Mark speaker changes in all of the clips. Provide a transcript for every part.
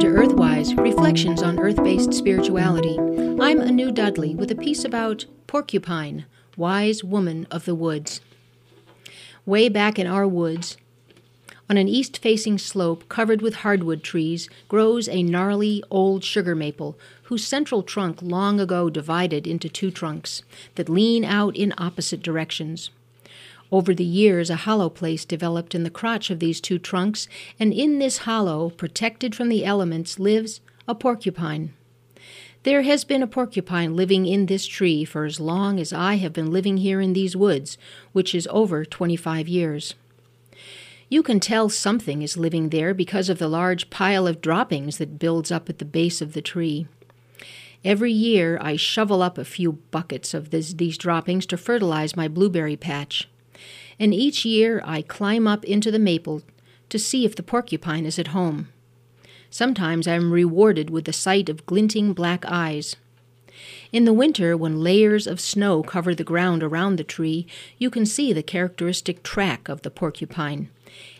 Speaker 1: Sunrise Reflections on Earth Based Spirituality. I'm Anu Dudley with a piece about Porcupine, Wise Woman of the Woods. Way back in our woods, on an east facing slope covered with hardwood trees, grows a gnarly old sugar maple whose central trunk long ago divided into two trunks that lean out in opposite directions. Over the years, a hollow place developed in the crotch of these two trunks, and in this hollow, protected from the elements, lives a porcupine. There has been a porcupine living in this tree for as long as I have been living here in these woods, which is over 25 years. You can tell something is living there because of the large pile of droppings that builds up at the base of the tree. Every year I shovel up a few buckets of this, these droppings to fertilize my blueberry patch and each year I climb up into the maple to see if the porcupine is at home. Sometimes I am rewarded with the sight of glinting black eyes. In the winter, when layers of snow cover the ground around the tree, you can see the characteristic track of the porcupine.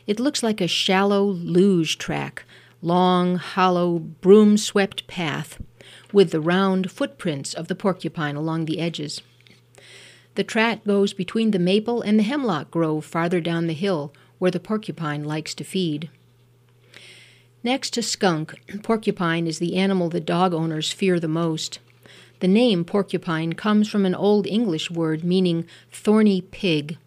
Speaker 1: It looks like a shallow luge track, long, hollow, broom swept path, with the round footprints of the porcupine along the edges. The track goes between the maple and the hemlock grove farther down the hill, where the porcupine likes to feed. Next to skunk, porcupine is the animal the dog owners fear the most. The name porcupine comes from an Old English word meaning thorny pig.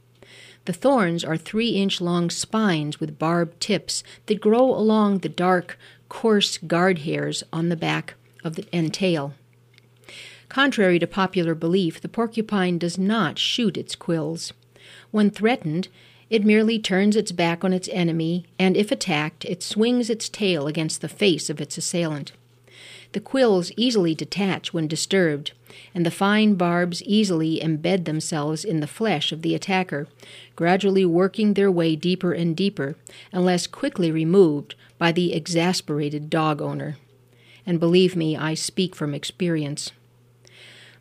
Speaker 1: The thorns are three inch long spines with barbed tips that grow along the dark, coarse guard hairs on the back of the and tail. Contrary to popular belief, the porcupine does not shoot its quills. When threatened, it merely turns its back on its enemy, and if attacked, it swings its tail against the face of its assailant. The quills easily detach when disturbed, and the fine barbs easily embed themselves in the flesh of the attacker, gradually working their way deeper and deeper, unless quickly removed by the exasperated dog owner. And believe me, I speak from experience.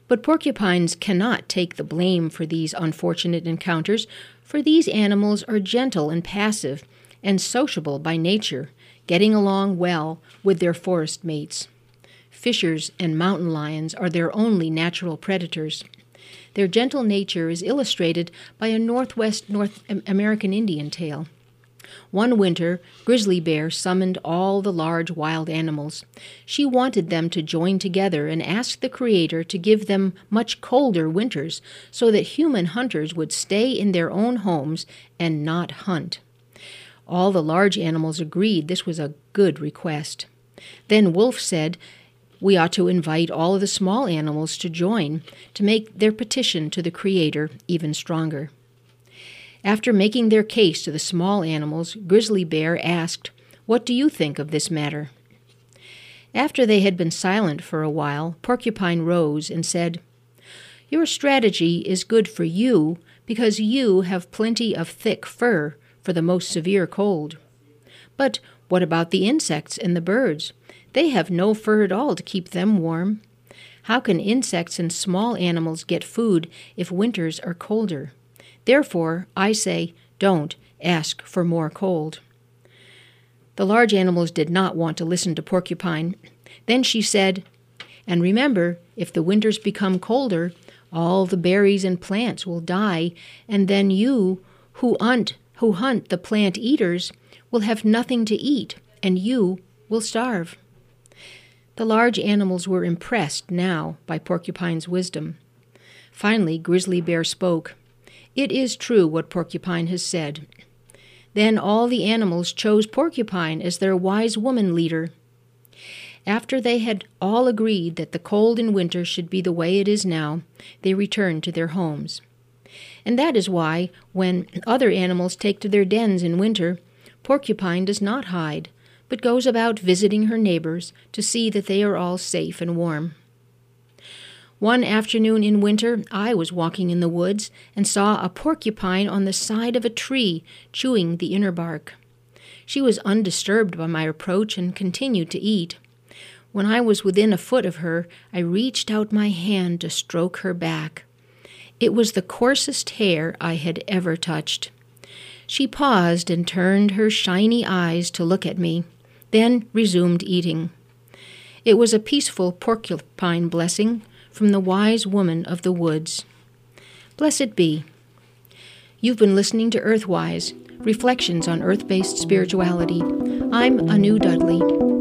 Speaker 1: But porcupines cannot take the blame for these unfortunate encounters, for these animals are gentle and passive and sociable by nature, getting along well with their forest mates. Fishers and mountain lions are their only natural predators. Their gentle nature is illustrated by a Northwest North American Indian tale. One winter, Grizzly Bear summoned all the large wild animals. She wanted them to join together and asked the Creator to give them much colder winters so that human hunters would stay in their own homes and not hunt. All the large animals agreed this was a good request. Then Wolf said, we ought to invite all the small animals to join to make their petition to the Creator even stronger. After making their case to the small animals, Grizzly Bear asked, What do you think of this matter? After they had been silent for a while, Porcupine rose and said, Your strategy is good for you because you have plenty of thick fur for the most severe cold. But what about the insects and the birds? They have no fur at all to keep them warm. How can insects and small animals get food if winters are colder? Therefore, I say, don't ask for more cold. The large animals did not want to listen to Porcupine. Then she said, And remember, if the winters become colder, all the berries and plants will die, and then you, who hunt, who hunt the plant eaters, will have nothing to eat, and you will starve. The large animals were impressed now by Porcupine's wisdom. Finally, Grizzly Bear spoke. It is true what Porcupine has said. Then all the animals chose Porcupine as their wise woman leader. After they had all agreed that the cold in winter should be the way it is now, they returned to their homes. And that is why, when other animals take to their dens in winter, Porcupine does not hide, but goes about visiting her neighbors to see that they are all safe and warm. One afternoon in winter, I was walking in the woods and saw a porcupine on the side of a tree chewing the inner bark. She was undisturbed by my approach and continued to eat. When I was within a foot of her, I reached out my hand to stroke her back. It was the coarsest hair I had ever touched. She paused and turned her shiny eyes to look at me, then resumed eating. It was a peaceful porcupine blessing from the wise woman of the woods. Blessed be. You've been listening to Earthwise, Reflections on Earth Based Spirituality. I'm Anu Dudley.